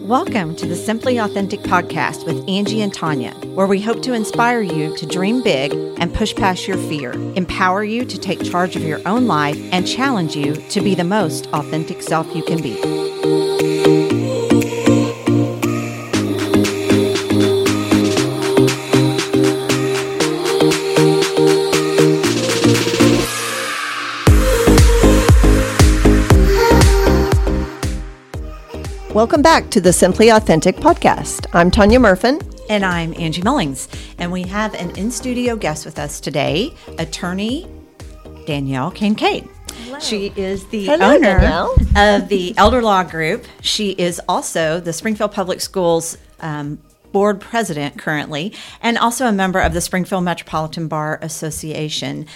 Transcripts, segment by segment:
Welcome to the Simply Authentic podcast with Angie and Tanya, where we hope to inspire you to dream big and push past your fear, empower you to take charge of your own life, and challenge you to be the most authentic self you can be. Welcome back to the Simply Authentic podcast. I'm Tanya Murfin. And I'm Angie Mullings. And we have an in studio guest with us today, attorney Danielle Kincaid. She is the Hello, owner Danielle. of the Elder Law Group. She is also the Springfield Public Schools um, board president currently, and also a member of the Springfield Metropolitan Bar Association.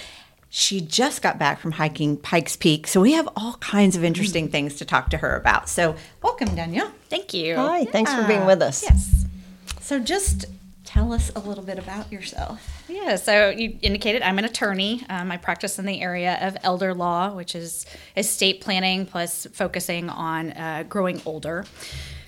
She just got back from hiking Pikes Peak, so we have all kinds of interesting things to talk to her about. So, welcome, Danielle. Thank you. Hi, thanks for being with us. Yes. So, just tell us a little bit about yourself. Yeah, so you indicated I'm an attorney. Um, I practice in the area of elder law, which is estate planning plus focusing on uh, growing older.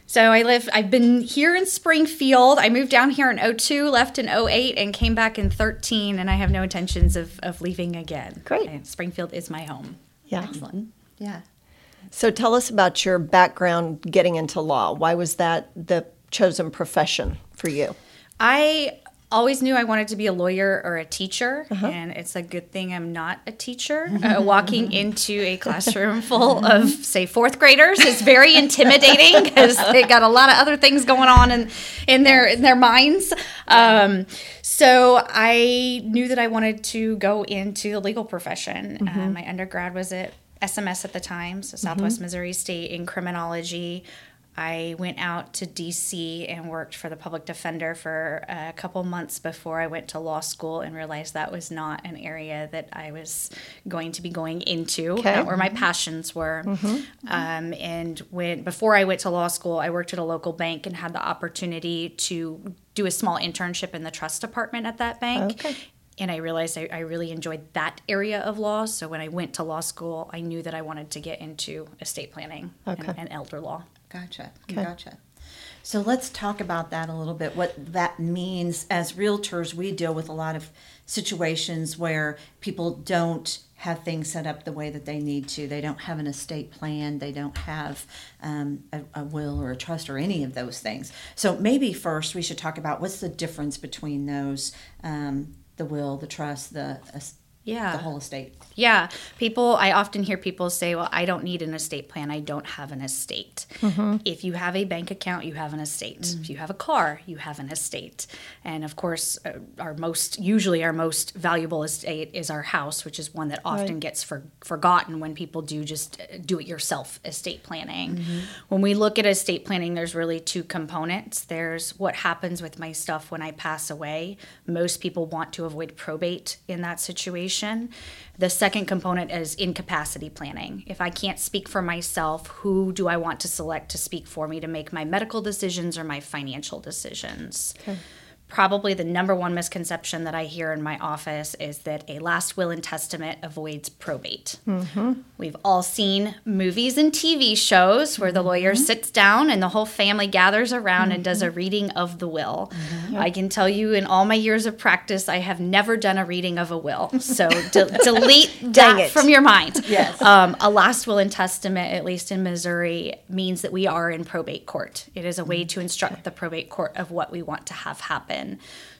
So I live, I've been here in Springfield. I moved down here in 02, left in 08, and came back in 13, and I have no intentions of, of leaving again. Great. And Springfield is my home. Yeah. Excellent. Yeah. So tell us about your background getting into law. Why was that the chosen profession for you? I always knew I wanted to be a lawyer or a teacher, and it's a good thing I'm not a teacher. Uh, walking into a classroom full of, say, fourth graders is very intimidating because they got a lot of other things going on in, in their in their minds. Um, so I knew that I wanted to go into the legal profession. Uh, my undergrad was at SMS at the time, so Southwest Missouri State in criminology. I went out to DC and worked for the public defender for a couple months before I went to law school and realized that was not an area that I was going to be going into, Okay. not where my passions were. Um, and when before I went to law school, I worked at a local bank and had the opportunity to do a small internship in the trust department at that bank. Okay. And I realized I, I really enjoyed that area of law. So when I went to law school, I knew that I wanted to get into estate planning Okay. and, and elder law. Gotcha. Okay. Gotcha. So let's talk about that a little bit. What that means as realtors, we deal with a lot of situations where people don't have things set up the way that they need to. They don't have an estate plan. They don't have um, a, a will or a trust or any of those things. So maybe first we should talk about what's the difference between those um, the will, the trust, the Yeah. the whole estate. Yeah, people. I often hear people say, "Well, I don't need an estate plan. I don't have an estate." If you have a bank account, you have an estate. If you have a car, you have an estate. And of course, uh, our most usually our most valuable estate is our house, which is one that often gets for, forgotten when people do just uh, do it yourself estate planning. When we look at estate planning, there's really two components. There's what happens with my stuff when I pass away. Most people want to avoid probate in that situation. The second component is incapacity planning. If I can't speak for myself, who do I want to select to speak for me to make my medical decisions or my financial decisions? Probably the number one misconception that I hear in my office is that a last will and testament avoids probate. Mm-hmm. We've all seen movies and TV shows where the lawyer mm-hmm. sits down and the whole family gathers around and does a mm-hmm. reading of the will. I can tell you, in all my years of practice, I have never done a reading of a will. So de- delete that it. from your mind. Yes. Um, a last will and testament, at least in Missouri, means that we are in probate court. It is a way to instruct the probate court of what we want to have happen.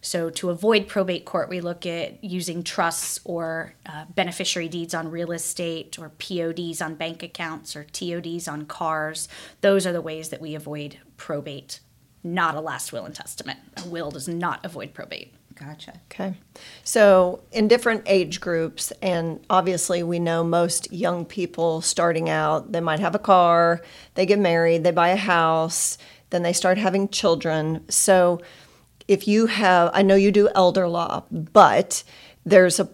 So, to avoid probate court, we look at using trusts or uh, beneficiary deeds on real estate or PODs on bank accounts or TODs on cars. Those are the ways that we avoid probate, not a last will and testament. A will does not avoid probate. Gotcha. Okay. So, in different age groups, and obviously, we know most young people starting out, they might have a car, they get married, they buy a house, then they start having children. So, if you have, I know you do elder law, but there's a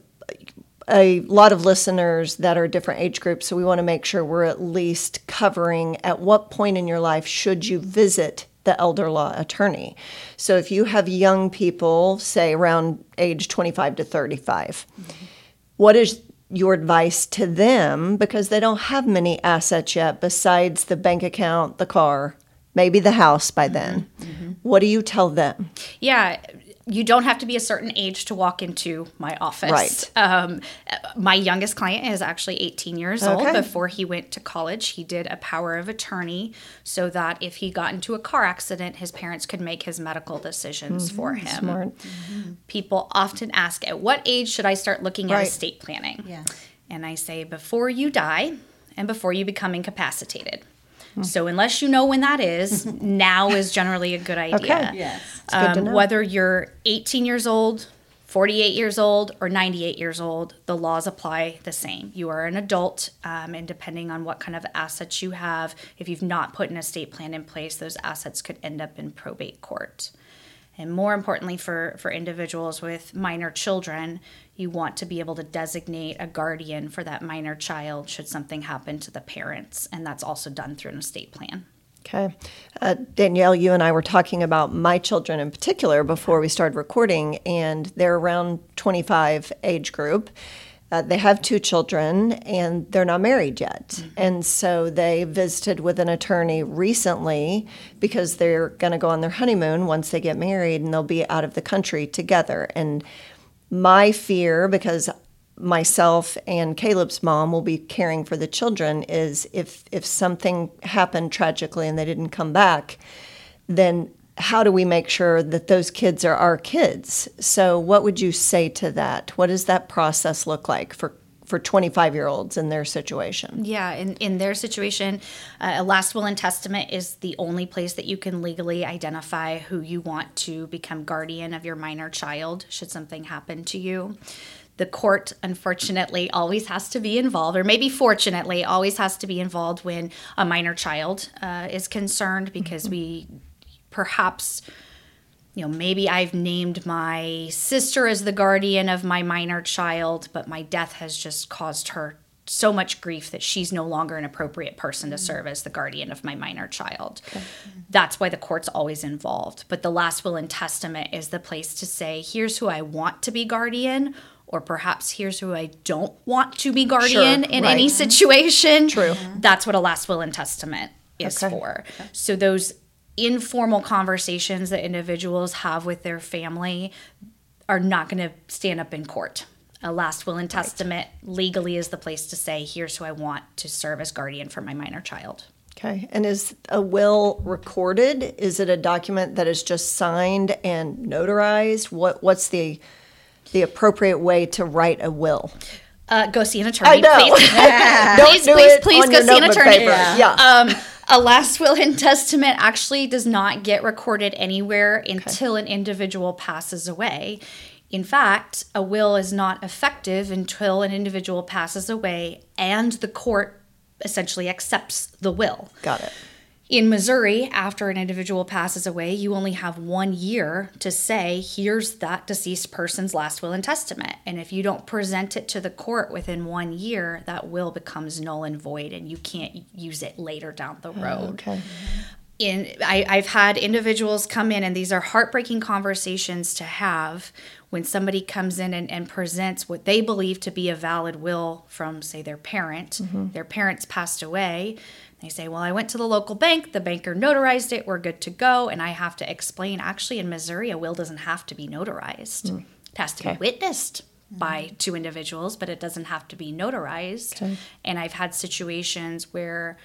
a lot of listeners that are different age groups, so we want to make sure we're at least covering at what point in your life should you visit the elder law attorney. So if you have young people, say around age 25 to 35, what is your advice to them because they don't have many assets yet besides the bank account, the car, maybe the house by then. What do you tell them? Yeah, you don't have to be a certain age to walk into my office. Right. Um, my youngest client is actually 18 years old. Before he went to college, he did a power of attorney so that if he got into a car accident, his parents could make his medical decisions for him. Smart. People often ask, at what age should I start looking at estate planning? Yeah. And I say, before you die and before you become incapacitated. Hmm. So unless you know when that is, now is generally a good idea. Okay. Yes. good to Um, know. whether you're 18 years old, 48 years old, or 98 years old, the laws apply the same. You are an adult, um, and depending on what kind of assets you have, if you've not put an estate plan in place, those assets could end up in probate court. And more importantly, for, for individuals with minor children, you want to be able to designate a guardian for that minor child should something happen to the parents, and that's also done through an estate plan. Okay. Uh, Danielle, you and I were talking about my children in particular before we started recording, and they're around 25 age group. Uh, they have two children and they're not married yet. And so they visited with an attorney recently because they're going to go on their honeymoon once they get married and they'll be out of the country together. And my fear, because myself and Caleb's mom will be caring for the children, is if if something happened tragically and they didn't come back, then how do we make sure that those kids are our kids? So, what would you say to that? What does that process look like for for 25 year olds in their situation? Yeah, in, in their situation, uh, a last will and testament is the only place that you can legally identify who you want to become guardian of your minor child should something happen to you. The court, unfortunately, always has to be involved, or maybe fortunately, always has to be involved when a minor child uh, is concerned because we perhaps you know, maybe I've named my sister as the guardian of my minor child, but my death has just caused her so much grief that she's no longer an appropriate person to mm. serve as the guardian of my minor child. Mm. That's why the court's always involved. But the last will and testament is the place to say, here's who I want to be guardian, or perhaps here's who I don't want to be guardian in any mm-hmm. situation. True. That's what a last will and testament is Okay. for. So those informal conversations that individuals have with their family are not going to stand up in court. A last will and testament legally is the place to say, here's who I want to serve as guardian for my minor child. Okay. And is a will recorded? Is it a document that is just signed and notarized? What What's the the appropriate way to write a will? Uh, go see an attorney, know. please. Don't please, do please, it please on go your see an attorney. paper. Yeah. Um, a last will and testament actually does not get recorded anywhere until an individual passes away. In fact, a will is not effective until an individual passes away and the court essentially accepts the will. Got it. In Missouri, after an individual passes away, you only have one year to say, here's that deceased person's last will and testament. And if you don't present it to the court within one year, that will becomes null and void and you can't use it later down the oh, road Okay. in I, I've had individuals come in and these are heartbreaking conversations to have when somebody comes in and, and presents what they believe to be a valid will from say their parent mm-hmm. their parents passed away they say well i went to the local bank the banker notarized it we're good to go and i have to explain actually in missouri a will doesn't have to be notarized hmm. it has to Okay. be witnessed hmm. by two individuals but it doesn't have to be notarized Okay. and i've had situations where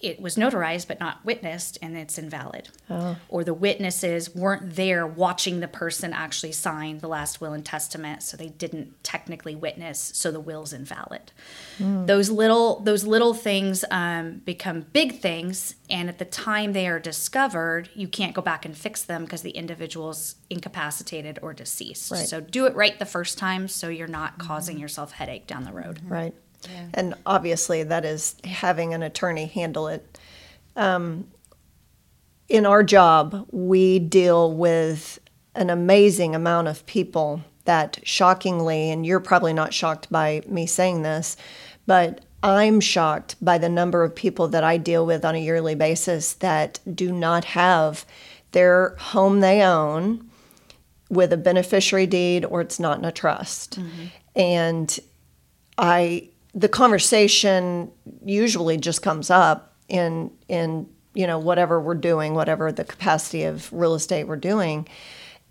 it was notarized but not witnessed and it's invalid. Or the witnesses weren't there watching the person actually sign the last will and testament so they didn't technically witness so the will's invalid. Those little those little things um, become big things and at the time they are discovered you can't go back and fix them because the individual's incapacitated or deceased. Right. So do it right the first time so you're not causing yourself headache down the road. Right. And obviously, that is having an attorney handle it. Um, in our job, we deal with an amazing amount of people that shockingly, and you're probably not shocked by me saying this, but I'm shocked by the number of people that I deal with on a yearly basis that do not have their home they own with a beneficiary deed or it's not in a trust. And I the conversation usually just comes up in in you know, whatever we're doing, whatever the capacity of real estate we're doing.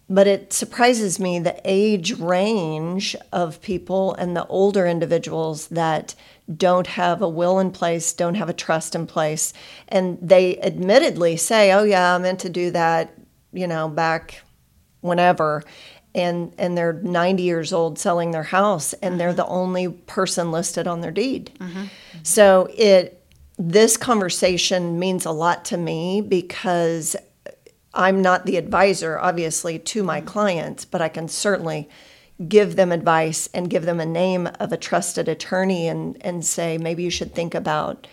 But it surprises me the age range of people and the older individuals that don't have a will in place, don't have a trust in place. And they admittedly say, oh, yeah, I meant to do that, you know, back whenever. And, and they're 90 years old selling their house and they're the mm-hmm. only person listed on their deed. Mm-hmm. So it this conversation means a lot to me because I'm not the advisor, obviously, to my mm-hmm. clients, but I can certainly give them advice and give them a name of a trusted attorney and, and say, maybe you should think about,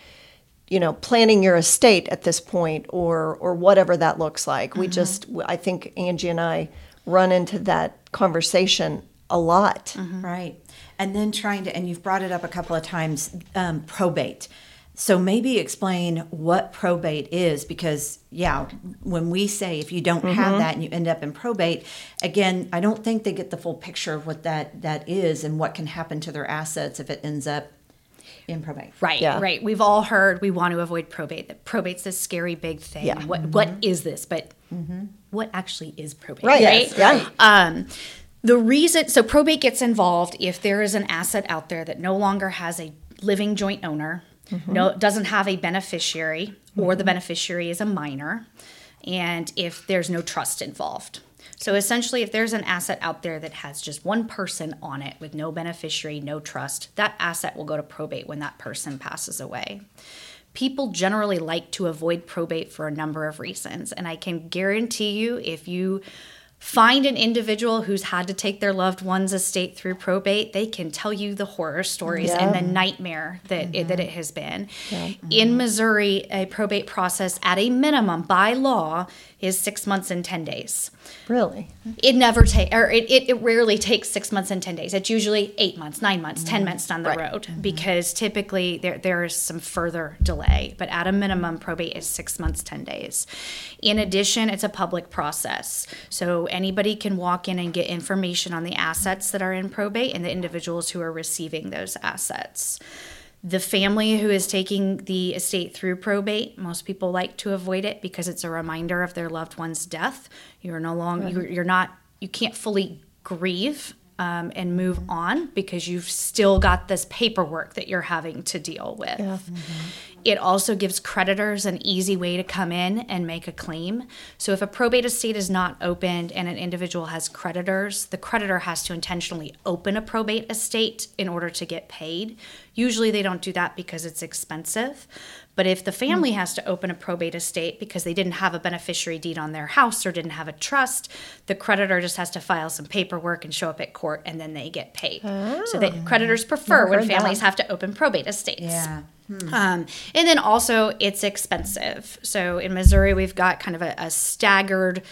you know, planning your estate at this point or, or whatever that looks like. We just, I think Angie and I run into that conversation a lot. Right. And then trying to, and you've brought it up a couple of times, um, probate. So maybe explain what probate is because, yeah, when we say if you don't have that and you end up in probate, again, I don't think they get the full picture of what that, that is and what can happen to their assets if it ends up in probate. Right, Yeah. right. We've all heard we want to avoid probate. That probate's this scary big thing. Yeah. What what is this? But what actually is probate? Right, Right. yes, yeah. Um, the reason so probate gets involved if there is an asset out there that no longer has a living joint owner, no doesn't have a beneficiary, or the beneficiary is a minor, and if there's no trust involved. So essentially, if there's an asset out there that has just one person on it with no beneficiary, no trust, that asset will go to probate when that person passes away. People generally like to avoid probate for a number of reasons, and I can guarantee you if you find an individual who's had to take their loved one's estate through probate, they can tell you the horror stories and the nightmare that it, that it has been. In Missouri, a probate process at a minimum by law is six months and ten days. Really? It never takes, or it, it, it rarely takes six months and 10 days. It's usually eight months, nine months, 10 mm-hmm. months down the road mm-hmm. because typically there, there is some further delay. But at a minimum, probate is six months, 10 days. In addition, it's a public process. So anybody can walk in and get information on the assets that are in probate and the individuals who are receiving those assets the family who is taking the estate through probate most people like to avoid it because it's a reminder of their loved one's death. You're no longer you're, you're not you can't fully grieve um, and move on because you've still got this paperwork that you're having to deal with it also gives creditors an easy way to come in and make a claim. So if a probate estate is not opened and an individual has creditors, the creditor has to intentionally open a probate estate in order to get paid. Usually they don't do that because it's expensive. But if the family hmm. has to open a probate estate because they didn't have a beneficiary deed on their house or didn't have a trust, the creditor just has to file some paperwork and show up at court and then they get paid. So oh. that creditors prefer when heard that. families have to open probate estates. Yeah. Um, and then also, it's expensive. So in Missouri, we've got kind of a, a staggered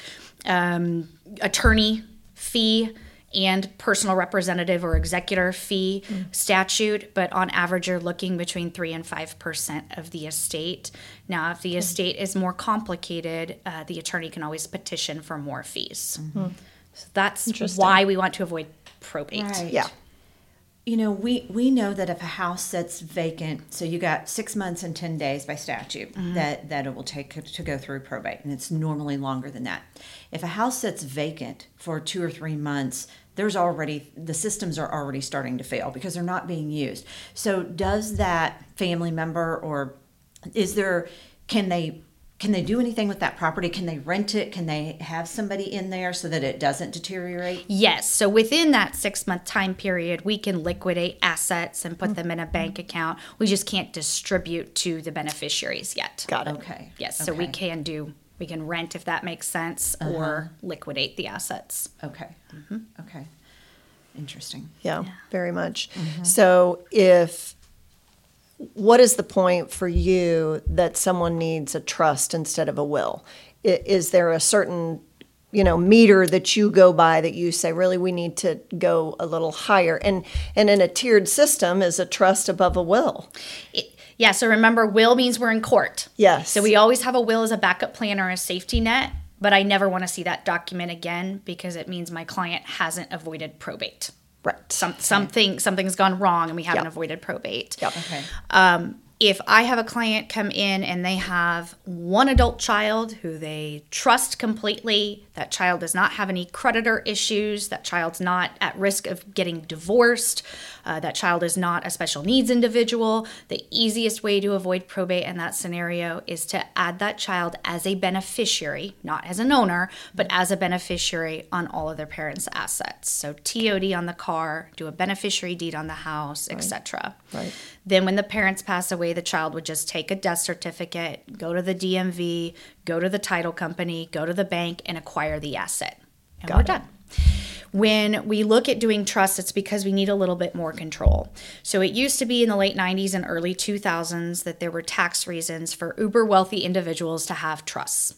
um, attorney fee and personal representative or executor fee statute, but on average, you're looking between three and five percent of the estate. Now, if the estate is more complicated, uh, the attorney can always petition for more fees. So that's why we want to avoid probate. Right. Yeah. You know, we we know that if a house sits vacant, so you got six months and ten days by statute mm-hmm. that that it will take to go through probate, and it's normally longer than that. If a house sits vacant for two or three months, there's already the systems are already starting to fail because they're not being used. So, does that family member or is there can they can they do anything with that property? Can they rent it? Can they have somebody in there so that it doesn't deteriorate? Yes. So within that six month time period, we can liquidate assets and put them in a bank mm-hmm. account. We just can't distribute to the beneficiaries yet. Got it. Okay. Yes. So we can do, we can rent if that makes sense uh-huh. or liquidate the assets. Okay. Mm-hmm. Okay. Interesting. Yeah, very much. Mm-hmm. So if what is the point for you that someone needs a trust instead of a will? Is there a certain you know meter that you go by that you say really we need to go a little higher and and in a tiered system is a trust above a will It, yeah. So remember, will means we're in court. Yes. So we always have a will as a backup plan or a safety net, but I never want to see that document again because it means my client hasn't avoided probate. Right Some, something something's gone wrong and we haven't Yep. avoided probate. Yep. Okay. Um, if I have a client come in and they have one adult child who they trust completely, that child does not have any creditor issues, that child's not at risk of getting divorced, uh, that child is not a special needs individual, the easiest way to avoid probate in that scenario is to add that child as a beneficiary, not as an owner, but as a beneficiary on all of their parents' assets. So TOD on the car, do a beneficiary deed on the house, etc. Right. Then, when the parents pass away, the child would just take a death certificate, go to the DMV, go to the title company, go to the bank, and acquire the asset. And Got we're it. done. When we look at doing trusts, it's because we need a little bit more control. So it used to be in the late 90s and early 2000s that there were tax reasons for uber wealthy individuals to have trusts.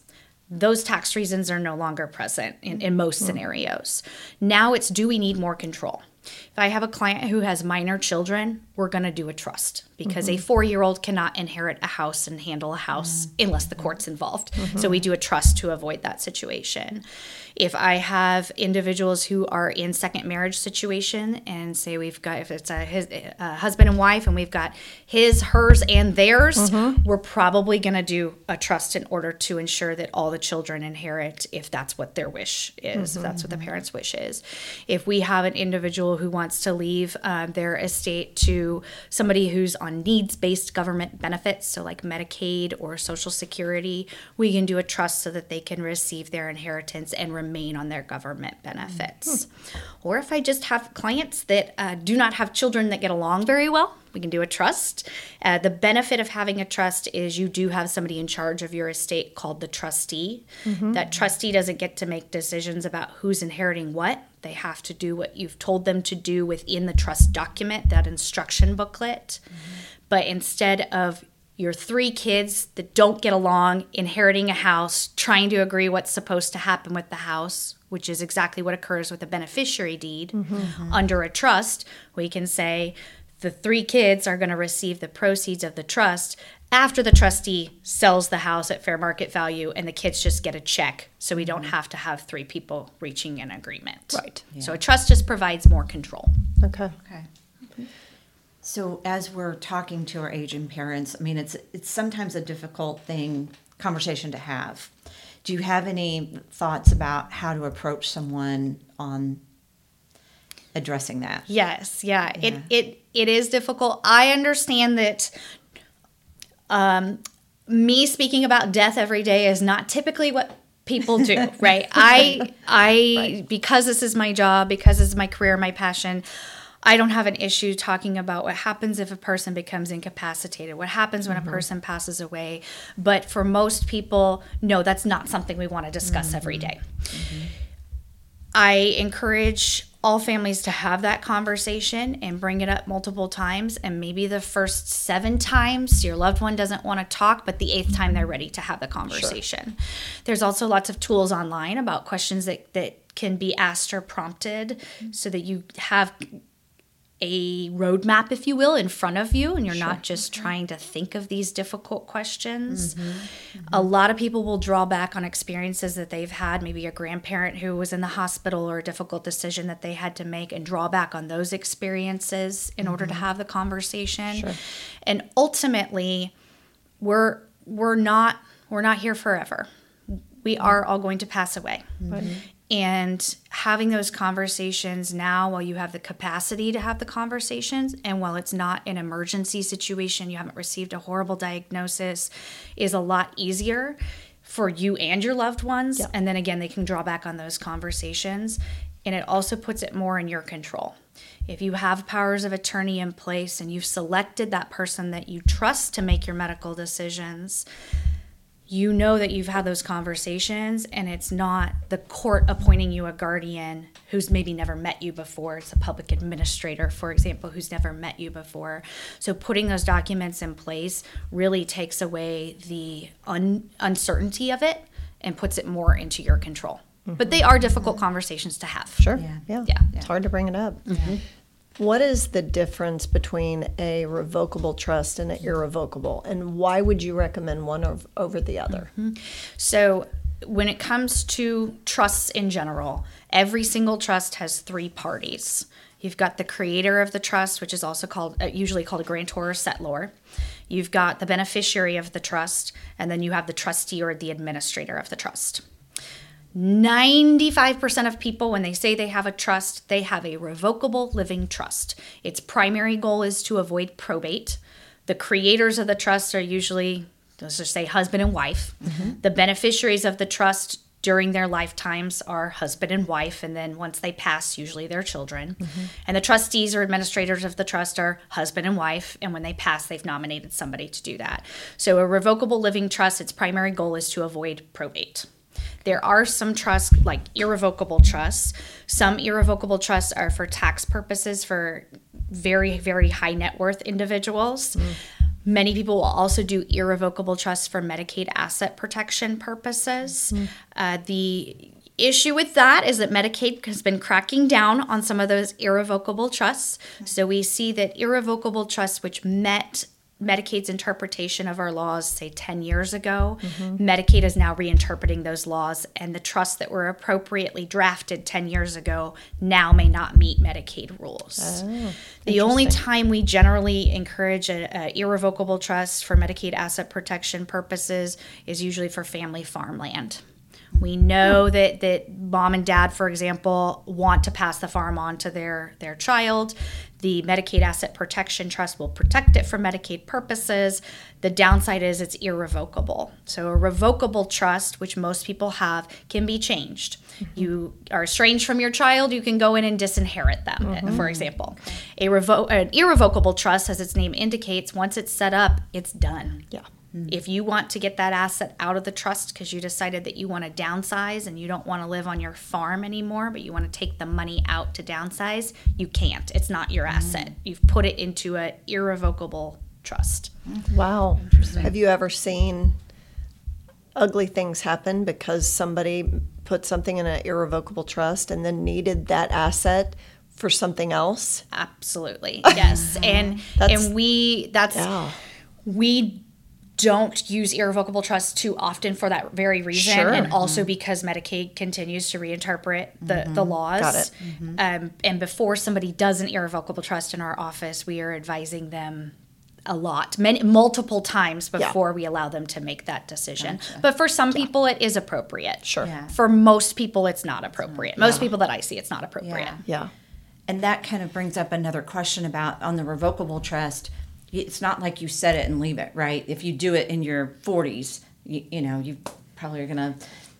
Those tax reasons are no longer present in, in most hmm. scenarios. Now it's do we need more control? If I have a client who has minor children, we're going to do a trust because a mm-hmm. four year old cannot inherit a house and handle a house mm-hmm. unless the court's involved. So mm-hmm. we do a trust to avoid that situation. If I have individuals who are in second marriage situation and say we've got if it's a, his, a husband and wife and we've got his, hers, and theirs, we're probably going to do a trust in order to ensure that all the children inherit if that's what their wish is, if that's what the parents' wish is. If we have an individual who wants to leave uh, their estate to somebody who's on needs based government benefits, so like Medicaid or Social Security, we can do a trust so that they can receive their inheritance and remain on their government benefits. Or if I just have clients that uh, do not have children that get along very well, we can do a trust. Uh, the benefit of having a trust is you do have somebody in charge of your estate called the trustee. That trustee doesn't get to make decisions about who's inheriting what. They have to do what you've told them to do within the trust document, that instruction booklet. But instead of your three kids that don't get along inheriting a house, trying to agree what's supposed to happen with the house, which is exactly what occurs with a beneficiary deed mm-hmm, mm-hmm. under a trust, we can say the three kids are going to receive the proceeds of the trust after the trustee sells the house at fair market value and the kids just get a check so we don't mm-hmm. have to have three people reaching an agreement. Right. So a trust just provides more control. Okay. Okay. So as we're talking to our aging parents, I mean, it's it's sometimes a difficult thing conversation to have. Do you have any thoughts about how to approach someone on addressing that? Yes, yeah. Yeah. It it it is difficult. I understand that um me speaking about death every day is not typically what people do, right? I I because this is my job, because this is my career, my passion, I don't have an issue talking about what happens if a person becomes incapacitated, what happens when a mm-hmm. person passes away. But for most people, no, that's not something we want to discuss mm-hmm. every day. Mm-hmm. I encourage all families to have that conversation and bring it up multiple times. And maybe the first seven times your loved one doesn't want to talk, but the eighth time they're ready to have the conversation. There's also lots of tools online about questions that, that can be asked or prompted so that you have a roadmap, if you will, in front of you, and you're not just trying to think of these difficult questions. Mm-hmm. Mm-hmm. A lot of people will draw back on experiences that they've had, maybe a grandparent who was in the hospital or a difficult decision that they had to make, and draw back on those experiences in order to mm-hmm. have the conversation. And ultimately, we're we're not we're not here forever. We are all going to pass away. And having those conversations now while you have the capacity to have the conversations and while it's not an emergency situation, you haven't received a horrible diagnosis, is a lot easier for you and your loved ones. And then again, they can draw back on those conversations. And it also puts it more in your control. If you have powers of attorney in place and you've selected that person that you trust to make your medical decisions, you know that you've had those conversations and it's not the court appointing you a guardian who's maybe never met you before it's a public administrator for example who's never met you before so putting those documents in place really takes away the un- uncertainty of it and puts it more into your control but they mm-hmm. are difficult conversations to have Sure. Yeah. Yeah. Yeah. It's hard to bring it up. Mm-hmm. What is the difference between a revocable trust and an irrevocable? And why would you recommend one ov- over the other? So, when it comes to trusts in general, every single trust has three parties. You've got the creator of the trust, which is also called, uh, usually called a grantor or settlor. You've got the beneficiary of the trust, and then you have the trustee or the administrator of the trust. 95% of people, when they say they have a trust, they have a revocable living trust. Its primary goal is to avoid probate. The creators of the trust are usually, let's just say, husband and wife. Mm-hmm. The beneficiaries of the trust during their lifetimes are husband and wife, and then once they pass, usually their children. Mm-hmm. And the trustees or administrators of the trust are husband and wife, and when they pass, they've nominated somebody to do that. So, a revocable living trust, its primary goal is to avoid probate. There are some trusts, like irrevocable trusts. Some irrevocable trusts are for tax purposes for very, very high net worth individuals. Many people will also do irrevocable trusts for Medicaid asset protection purposes. Uh, the issue with that is that Medicaid has been cracking down on some of those irrevocable trusts. So we see that irrevocable trusts, which met Medicaid's interpretation of our laws, say 10 years ago, mm-hmm. Medicaid is now reinterpreting those laws, and the trusts that were appropriately drafted 10 years ago now may not meet Medicaid rules. Oh, the only time we generally encourage an irrevocable trust for Medicaid asset protection purposes is usually for family farmland. We know that that mom and dad, for example, want to pass the farm on to their their child. The Medicaid Asset Protection Trust will protect it for Medicaid purposes. The downside is it's irrevocable. So a revocable trust, which most people have, can be changed. Mm-hmm. You are estranged from your child, you can go in and disinherit them, mm-hmm. for example. A revo- an irrevocable trust, as its name indicates, once it's set up, it's done. Yeah. Mm-hmm. If you want to get that asset out of the trust because you decided that you want to downsize and you don't want to live on your farm anymore, but you want to take the money out to downsize, you can't. It's not your mm-hmm. asset. You've put it into an irrevocable trust. Mm-hmm. Wow. Have you ever seen ugly things happen because somebody put something in an irrevocable trust and then needed that asset for something else? Absolutely. Yes. and and we that's Yeah. we don't use irrevocable trusts too often for that very reason Sure. and also mm-hmm. because medicaid continues to reinterpret the, mm-hmm. the laws Got it. Mm-hmm. um, and before somebody does an irrevocable trust in our office we are advising them a lot many multiple times Yeah. before we allow them to make that decision but for some people it is appropriate Sure. Yeah. for most people it's not appropriate most people that i see it's not appropriate Yeah. Yeah. And that kind of brings up another question about on the revocable trust. It's not like you set it and leave it, right? If you do it in your 40s, you, you know, you probably are going to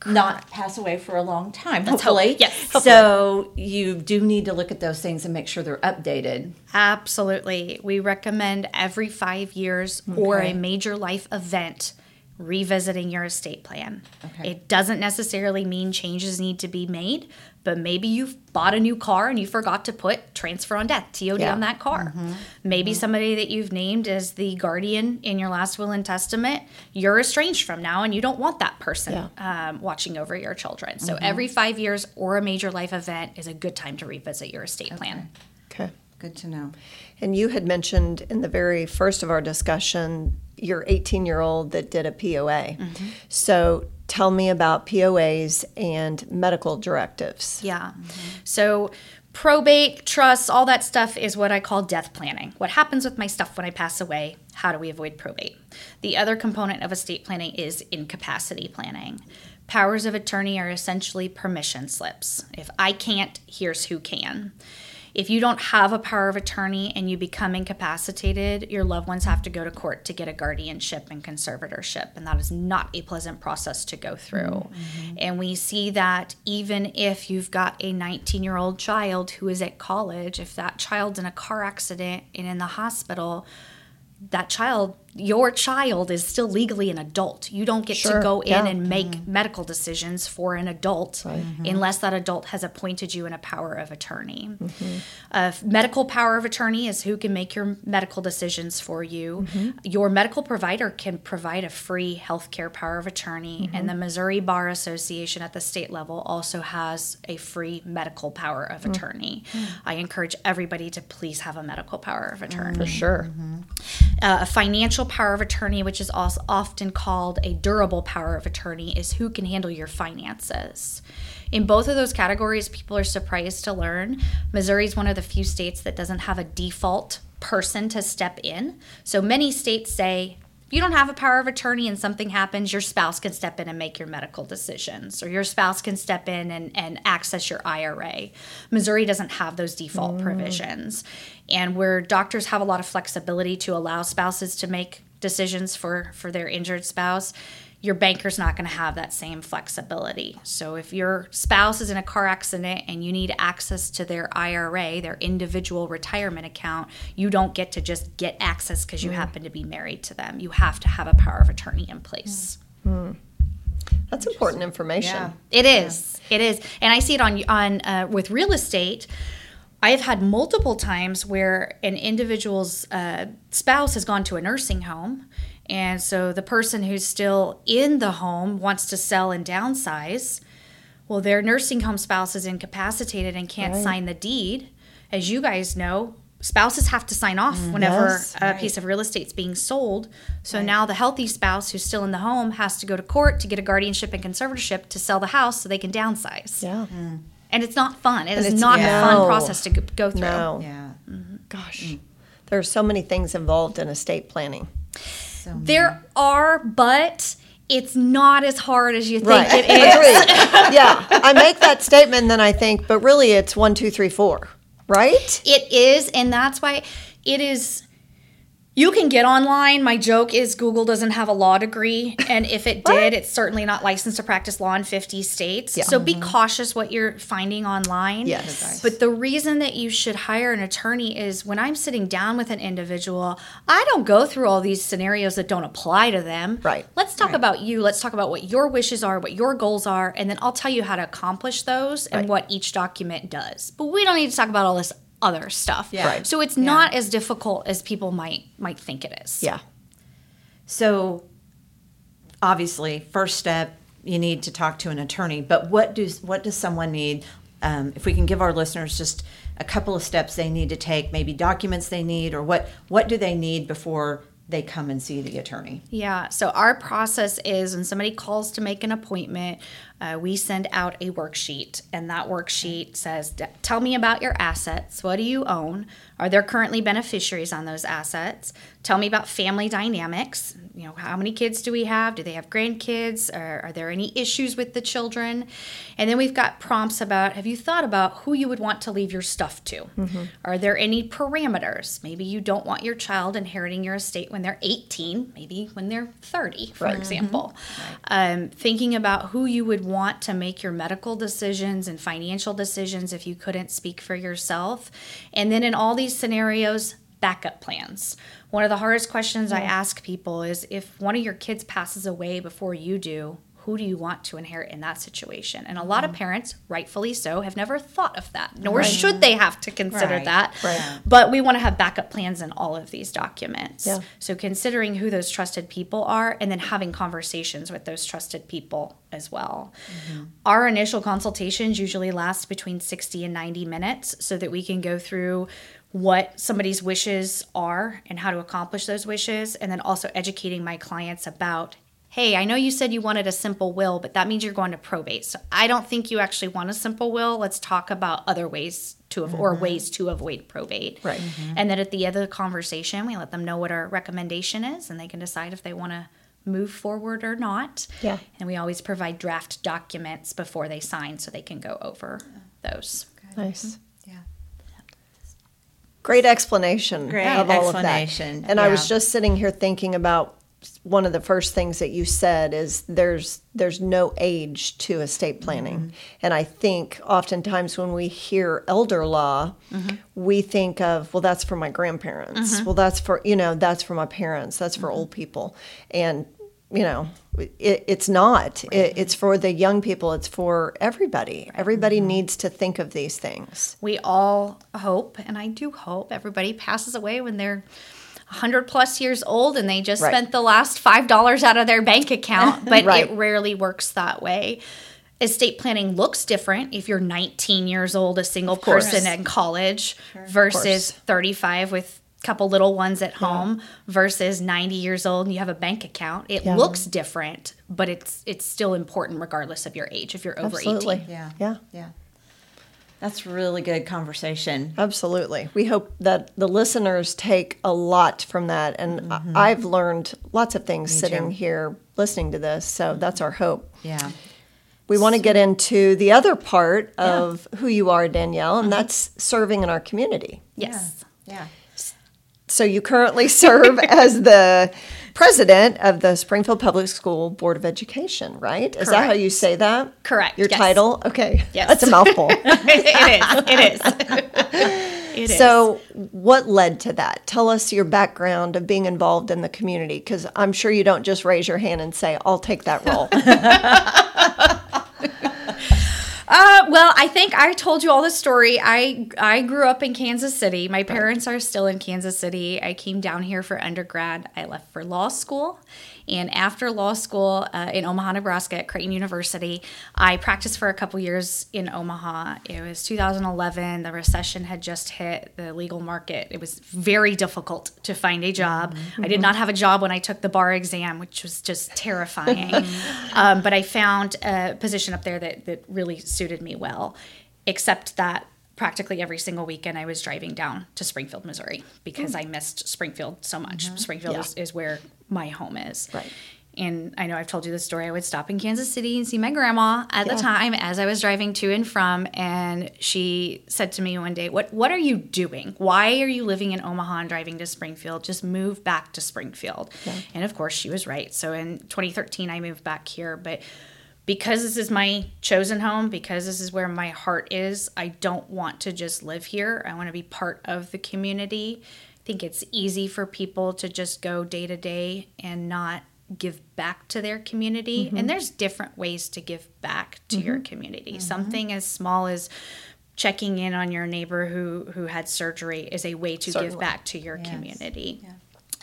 not pass away for a long time, Let's hope. hopefully. Yes, So you do need to look at those things and make sure they're updated. Absolutely. We recommend every five years or a major life event revisiting your estate plan. Okay. It doesn't necessarily mean changes need to be made, but maybe you've bought a new car and you forgot to put transfer on death, TOD Yeah. on that car. Mm-hmm. Maybe somebody that you've named as the guardian in your last will and testament, you're estranged from now and you don't want that person um, watching over your children. So Mm-hmm. every five years or a major life event is a good time to revisit your estate plan. Okay. Good to know. And you had mentioned in the very first of our discussion your 18 year old that did a POA. Mm-hmm. So tell me about POAs and medical directives. Yeah. Mm-hmm. So probate, trusts, all that stuff is what I call death planning. What happens with my stuff when I pass away? How do we avoid probate? The other component of estate planning is incapacity planning. Powers of attorney are essentially permission slips. If I can't, here's who can. If you don't have a power of attorney and you become incapacitated, your loved ones have to go to court to get a guardianship and conservatorship. And that is not a pleasant process to go through. Mm-hmm. And we see that even if you've got a 19 year old child who is at college, if that child's in a car accident and in the hospital, that child, your child is still legally an adult. You don't get Sure, to go in yeah. and make mm-hmm. medical decisions for an adult mm-hmm. unless that adult has appointed you in a power of attorney. Uh, medical power of attorney is who can make your medical decisions for you. Your medical provider can provide a free healthcare power of attorney, and the Missouri Bar Association at the state level also has a free medical power of attorney. I encourage everybody to please have a medical power of attorney For sure. uh, a financial power of attorney, which is also often called a durable power of attorney, is who can handle your finances. In both of those categories, people are surprised to learn Missouri is one of the few states that doesn't have a default person to step in. So many states say, you don't have a power of attorney and something happens, your spouse can step in and make your medical decisions, or your spouse can step in and, and access your IRA. Missouri doesn't have those default mm. provisions. And where doctors have a lot of flexibility to allow spouses to make decisions for, for their injured spouse, your banker's not going to have that same flexibility. So if your spouse is in a car accident and you need access to their IRA, their individual retirement account, you don't get to just get access because you happen to be married to them. You have to have a power of attorney in place. That's important information. Yeah. It is. It is, and I see it on on uh, with real estate. I've had multiple times where an individual's uh, spouse has gone to a nursing home, and so the person who's still in the home wants to sell and downsize. Well, their nursing home spouse is incapacitated and can't sign the deed. As you guys know, spouses have to sign off mm, whenever Yes. a piece of real estate's being sold. So now the healthy spouse who's still in the home has to go to court to get a guardianship and conservatorship to sell the house so they can downsize. Yeah. Mm. And it's not fun. It is it's- not yeah. a fun process to go- go through. No. Yeah. Mm-hmm. Gosh. Mm. There are so many things involved in estate planning. So There are, but it's not as hard as you think Right. it is. Yeah. I make that statement then I think, but really it's one, two, three, four. Right? It is, and that's why it is. You can get online. My joke is Google doesn't have a law degree, and if it did, it's certainly not licensed to practice law in 50 states. So be mm-hmm. cautious what you're finding online. Yes. But the reason that you should hire an attorney is when I'm sitting down with an individual, I don't go through all these scenarios that don't apply to them. Right. Let's talk about you. Let's talk about what your wishes are, what your goals are, and then I'll tell you how to accomplish those and Right. what each document does. But we don't need to talk about all this other stuff. Yeah. Right. So it's not as difficult as people might might think it is. Yeah. So, obviously, first step you need to talk to an attorney. But what does what does someone need? Um, if we can give our listeners just a couple of steps they need to take, maybe documents they need, or what what do they need before they come and see the attorney? Yeah. So our process is when somebody calls to make an appointment, uh, we send out a worksheet, and that worksheet says, "Tell me about your assets. What do you own? Are there currently beneficiaries on those assets? Tell me about family dynamics. You know, how many kids do we have? Do they have grandkids? Or are there any issues with the children? And then we've got prompts about Have you thought about who you would want to leave your stuff to? Are there any parameters? Maybe you don't want your child inheriting your estate when they're 18, maybe when they're 30, for example. Um, thinking about who you would want to make your medical decisions and financial decisions if you couldn't speak for yourself. And then in all these scenarios, backup plans. One of the hardest questions I ask people is if one of your kids passes away before you do, who do you want to inherit in that situation? And a lot of mm. parents, rightfully so, have never thought of that, nor should they have to consider Right. that. Right. But we want to have backup plans in all of these documents. Yeah. So considering who those trusted people are and then having conversations with those trusted people as well. Mm-hmm. Our initial consultations usually last between 60 and 90 minutes so that we can go through what somebody's wishes are and how to accomplish those wishes and then also educating my clients about hey, I know you said you wanted a simple will, but that means you're going to probate. So I don't think you actually want a simple will. Let's talk about other ways to av- or mm-hmm. ways to avoid probate. Right. Mm-hmm. And then at the end of the conversation, we let them know what our recommendation is and they can decide if they want to move forward or not. Yeah. And we always provide draft documents before they sign so they can go over those. Nice. Yeah. Great explanation Great of all explanation, of that. And I was just sitting here thinking about one of the first things that you said is there's there's no age to estate planning. Mm-hmm. And I think oftentimes when we hear elder law, Mm-hmm. we think of well that's for my grandparents. Well that's for you know that's for my parents. That's for Mm-hmm. old people. And you know it, it's not. It, it's for the young people. It's for everybody. Everybody Mm-hmm. needs to think of these things. We all hope, and I do hope, everybody passes away when they're 100 plus years old and they just Right. spent the last $5 out of their bank account, but Right. it rarely works that way. Estate planning looks different if you're 19 years old, a single person in college, versus 35 with couple little ones at home versus 90 years old and you have a bank account it Yeah. looks different but it's it's still important regardless of your age if you're over Absolutely. 18 Yeah. Yeah. Yeah. That's really good conversation. Absolutely. We hope that the listeners take a lot from that. And I- mm-hmm. I've learned lots of things sitting too. here listening to this. So that's our hope. Yeah. We want to get into the other part of who you are, Danielle, and uh-huh. that's serving in our community. yes Yeah. So you currently serve as the president of the Springfield Public School Board of Education, right? Is that how you say that? Correct, Your yes. title? Okay. Yes. That's a mouthful. it is it is it is So, what led to that? Tell us your background of being involved in the community, because I'm sure you don't just raise your hand and say, I'll take that role. Uh, well, I think I told you all the story. I I grew up in Kansas City. My parents are still in Kansas City. I came down here for undergrad. I left for law school, and after law school uh, in Omaha, Nebraska, at Creighton University, I practiced for a couple years in Omaha. It was 2011. The recession had just hit the legal market. It was very difficult to find a job. I did not have a job when I took the bar exam, which was just terrifying. um, but I found a position up there that that really suited me well, except that practically every single weekend I was driving down to Springfield, Missouri, because I missed Springfield so much. Springfield Yeah. is, is where my home is. Right. And I know I've told you this story. I would stop in Kansas City and see my grandma at Yeah. the time as I was driving to and from. And she said to me one day, What what are you doing? Why are you living in Omaha and driving to Springfield? Just move back to Springfield. And of course she was right. So in 2013 I moved back here. But because this is my chosen home, because this is where my heart is, I don't want to just live here. I want to be part of the community. I think it's easy for people to just go day to day and not give back to their community. And mm-hmm. there's different ways to give back to your mm-hmm. community. Mm-hmm. Something as small as checking in on your neighbor who who had surgery is a way to Certainly. give back to your Yes. community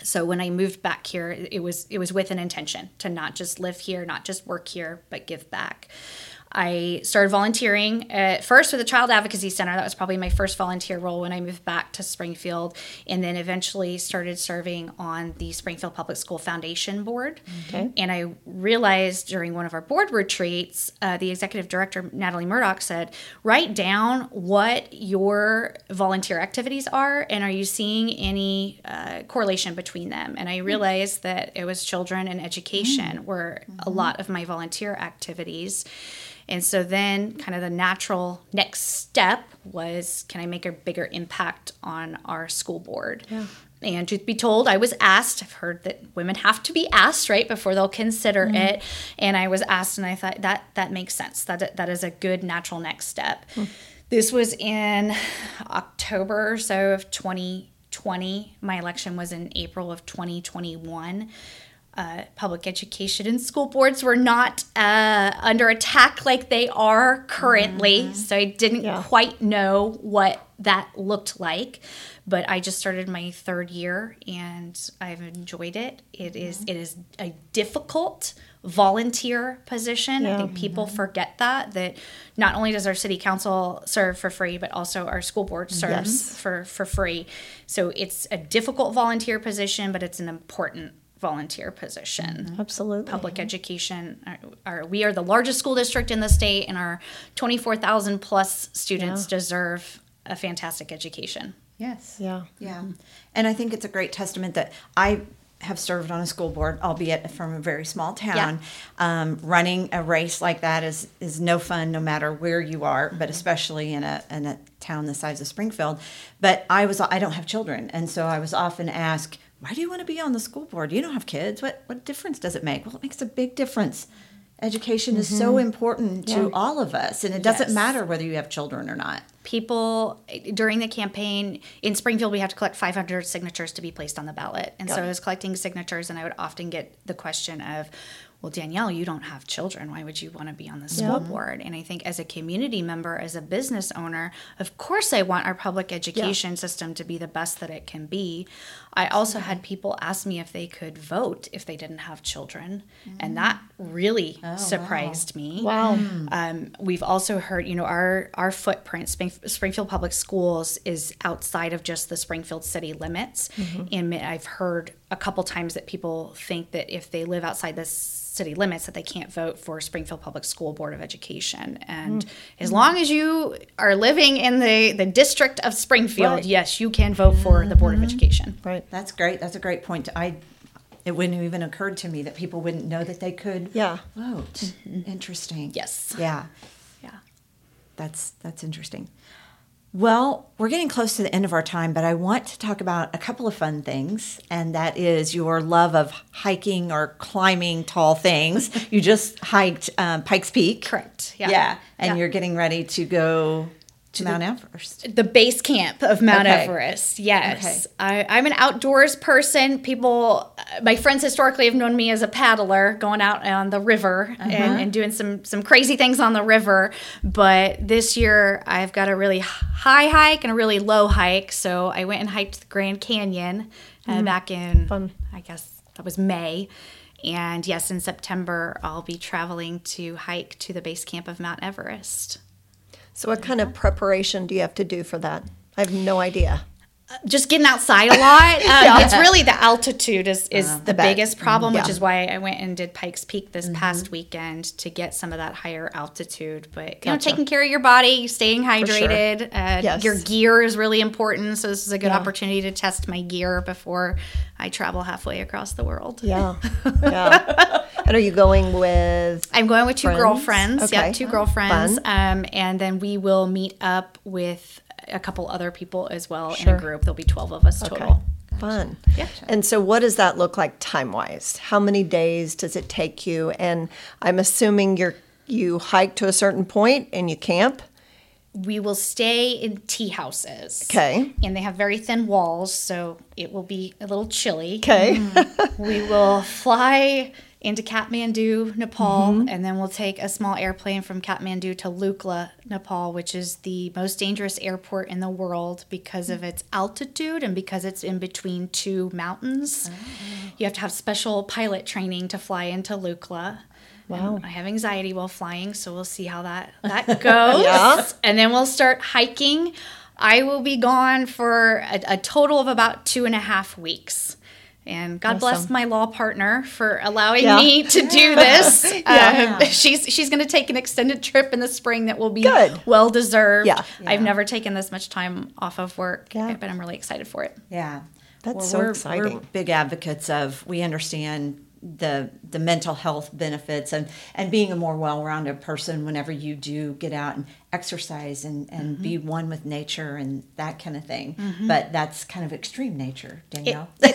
so when I moved back here, it was it was with an intention to not just live here, not just work here, but give back. I started volunteering at first with the Child Advocacy Center. That was probably my first volunteer role when I moved back to Springfield, and then eventually started serving on the Springfield Public School Foundation Board. Okay. And I realized during one of our board retreats, uh, the executive director, Natalie Murdoch, said, Write down what your volunteer activities are, and are you seeing any uh, correlation between them? And I realized that it was children and education were a lot of my volunteer activities. And so then, kind of the natural next step was can I make a bigger impact on our school board? And truth be told, I was asked. I've heard that women have to be asked, right, before they'll consider mm-hmm. it. And I was asked, and I thought that that makes sense. That that is a good natural next step. Hmm. This was in October or so of 2020. My election was in April of 2021 uh, public education and school boards were not uh, under attack like they are currently. So I didn't Yeah. quite know what that looked like. But I just started my third year and I've enjoyed it. It is it is a difficult volunteer position. Yeah. I think people forget that that not only does our city council serve for free, but also our school board serves Yes. for for free. So it's a difficult volunteer position, but it's an important volunteer position. Mm-hmm. Absolutely. Public education, are, are, we are the largest school district in the state, and our 24,000 plus students Yeah. deserve a fantastic education. Yes. Yeah. Yeah. Mm-hmm. And I think it's a great testament that I have served on a school board, albeit from a very small town. Um, running a race like that is is no fun, no matter where you are, but mm-hmm. especially in a in a town the size of Springfield. But I was I don't have children, and so I was often asked, "Why do you want to be on the school board? You don't have kids. What what difference does it make?" Well, it makes a big difference. Education is so mm-hmm. important to all of us, and it doesn't Yes. matter whether you have children or not. people during the campaign in Springfield, we have to collect 500 signatures to be placed on the ballot. And Got so it. I was collecting signatures, and I would often get the question of, well, Danielle, you don't have children. Why would you want to be on the school board? And I think as a community member, as a business owner, of course I want our public education system to be the best that it can be. I also had people ask me if they could vote if they didn't have children. And mm. that really oh, surprised me. Wow. Hmm. Um, we've also heard, you know, our our footprint, Spring, Springfield Public Schools, is outside of just the Springfield city limits. Mm-hmm. And I've heard a couple times that people think that if they live outside the city limits, that they can't vote for Springfield Public School Board of Education. And mm. as long as you are living in the the district of Springfield, Right. yes, you can vote for the Board of mm-hmm. Education. Right. That's great. That's a great point. I it wouldn't have even occurred to me that people wouldn't know that they could Yeah. vote. Interesting. Yes. Yeah. Yeah. That's that's interesting. Well, we're getting close to the end of our time, but I want to talk about a couple of fun things, and that is your love of hiking or climbing tall things. you just hiked um, Pikes Peak, Correct. Yeah. Yeah, and Yeah. you're getting ready to go to Mount Everest. the base camp of Mount Okay. Everest. Yes, I, I'm an outdoors person. People, uh, my friends historically have known me as a paddler, going out on the river Uh-huh. and, and doing some some crazy things on the river. But this year, I've got a really high hike and a really low hike. So I went and hiked the Grand Canyon uh, Mm-hmm. back in, Fun. I guess that was May. And yes, in September, I'll be traveling to hike to the base camp of Mount Everest. So, what kind of preparation do you have to do for that? I have no idea. Just getting outside a lot. Um, It's really the altitude is, is the biggest problem, which Yeah. is why I went and did Pikes Peak this past weekend to get some of that higher altitude. But you know, taking care of your body, staying sure. hydrated. Uh, Yes. Your gear is really important. So this is a good Yeah. opportunity to test my gear before I travel halfway across the world. Yeah. Yeah. and are you going with I'm going with two Friends? girlfriends. Okay. Yeah, two girlfriends. Fun. Um, and then we will meet up with a couple other people as well in a group. There'll be 12 of us total. Fun. Yeah. And so, what does that look like time wise? How many days does it take you? And I'm assuming you're you hike to a certain point and you camp. We will stay in tea houses. Okay. And they have very thin walls, so it will be a little chilly. Okay. Mm. We will fly into Kathmandu, Nepal, Mm-hmm. and then we'll take a small airplane from Kathmandu to Lukla, Nepal, which is the most dangerous airport in the world because of its altitude and because it's in between two mountains. Oh. You have to have special pilot training to fly into Lukla. Wow. And I have anxiety while flying, so we'll see how that that goes. Yeah. And then we'll start hiking. I will be gone for a, a total of about two and a half weeks. And God bless my law partner for allowing Yeah. me to do this. Yeah. Um, she's she's going to take an extended trip in the spring that will be Good. well deserved. Yeah. I've never taken this much time off of work, Yeah. but I'm really excited for it. Yeah, That's so we're, exciting. We're big advocates of. We understand the the mental health benefits and and being a more well-rounded person whenever you do get out and exercise and and be Mm-hmm. one with nature and that kind of thing. But that's kind of extreme nature, Danielle. it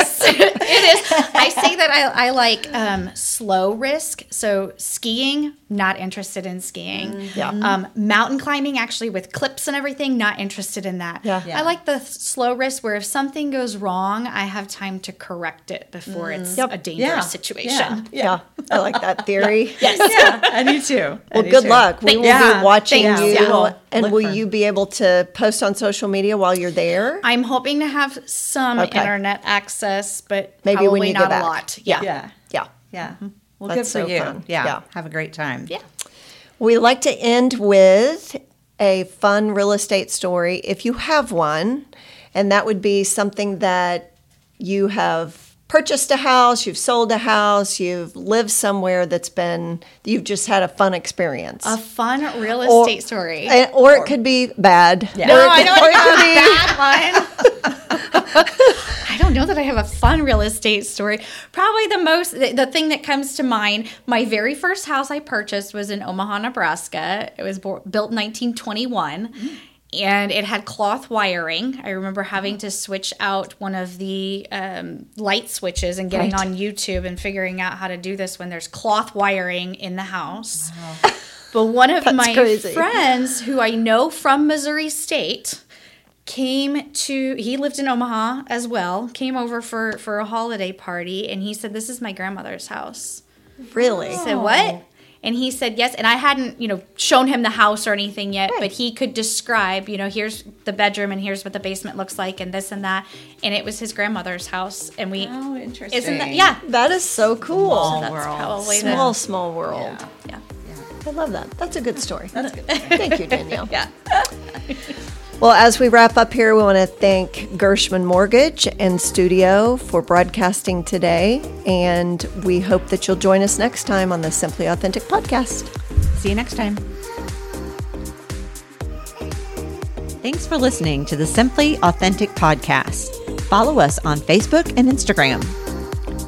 is. it is. I say that I, I like um, slow risk. So skiing, not interested in skiing. Yeah. Um, mountain climbing, actually with clips and everything, not interested in that. Yeah. Yeah. I like the slow risk where if something goes wrong, I have time to correct it before it's Yep. a dangerous Yeah. situation. Yeah. I like that theory. yeah, I do too. Well, good luck. We will Yeah. be watching Thanks. you. Yeah. And Look will for- you be able to post on social media while you're there? I'm hoping to have some Okay. internet access, but Maybe probably when you not get back. a lot. Yeah. Yeah, Yeah. yeah. Mm-hmm. Well, That's good for so you. fun. Yeah. Yeah. have a great time. Yeah. We like to end with a fun real estate story, if you have one, and that would be something that you have purchased a house, you've sold a house, you've lived somewhere that's been you've just had a fun experience. A fun real Or- estate story. And- or, it could be bad. Yeah. Or No, it I could- don't or it could be- a bad one. I don't know that I have a fun real estate story. Probably the most, the, the thing that comes to mind, my very first house I purchased was in Omaha, Nebraska. It was bo- built in 1921. And it had cloth wiring. I remember having to switch out one of the um, light switches and getting Right. on YouTube and figuring out how to do this when there's cloth wiring in the house. But one of That's my crazy. friends who I know from Missouri State came to he lived in Omaha as well, came over for for a holiday party and he said this is my grandmother's house. Really? I said, "What?" And he said yes. And I hadn't, you know, shown him the house or anything yet, but he could describe, you know, here's the bedroom and here's what the basement looks like and this and that. And it was his grandmother's house. And we, Oh, interesting. isn't that, yeah. That is so cool. Small That's world. probably Small, the, small world. Yeah. yeah. I love that. That's a good story. That's good. Thank you, Danielle. Yeah. Well, as we wrap up here, we want to thank Gershman Mortgage and Studio for broadcasting today. And we hope that you'll join us next time on the Simply Authentic podcast. See you next time. Thanks for listening to the Simply Authentic podcast. Follow us on Facebook and Instagram.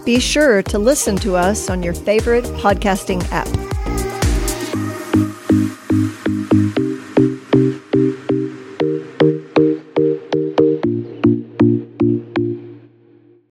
Be sure to listen to us on your favorite podcasting app.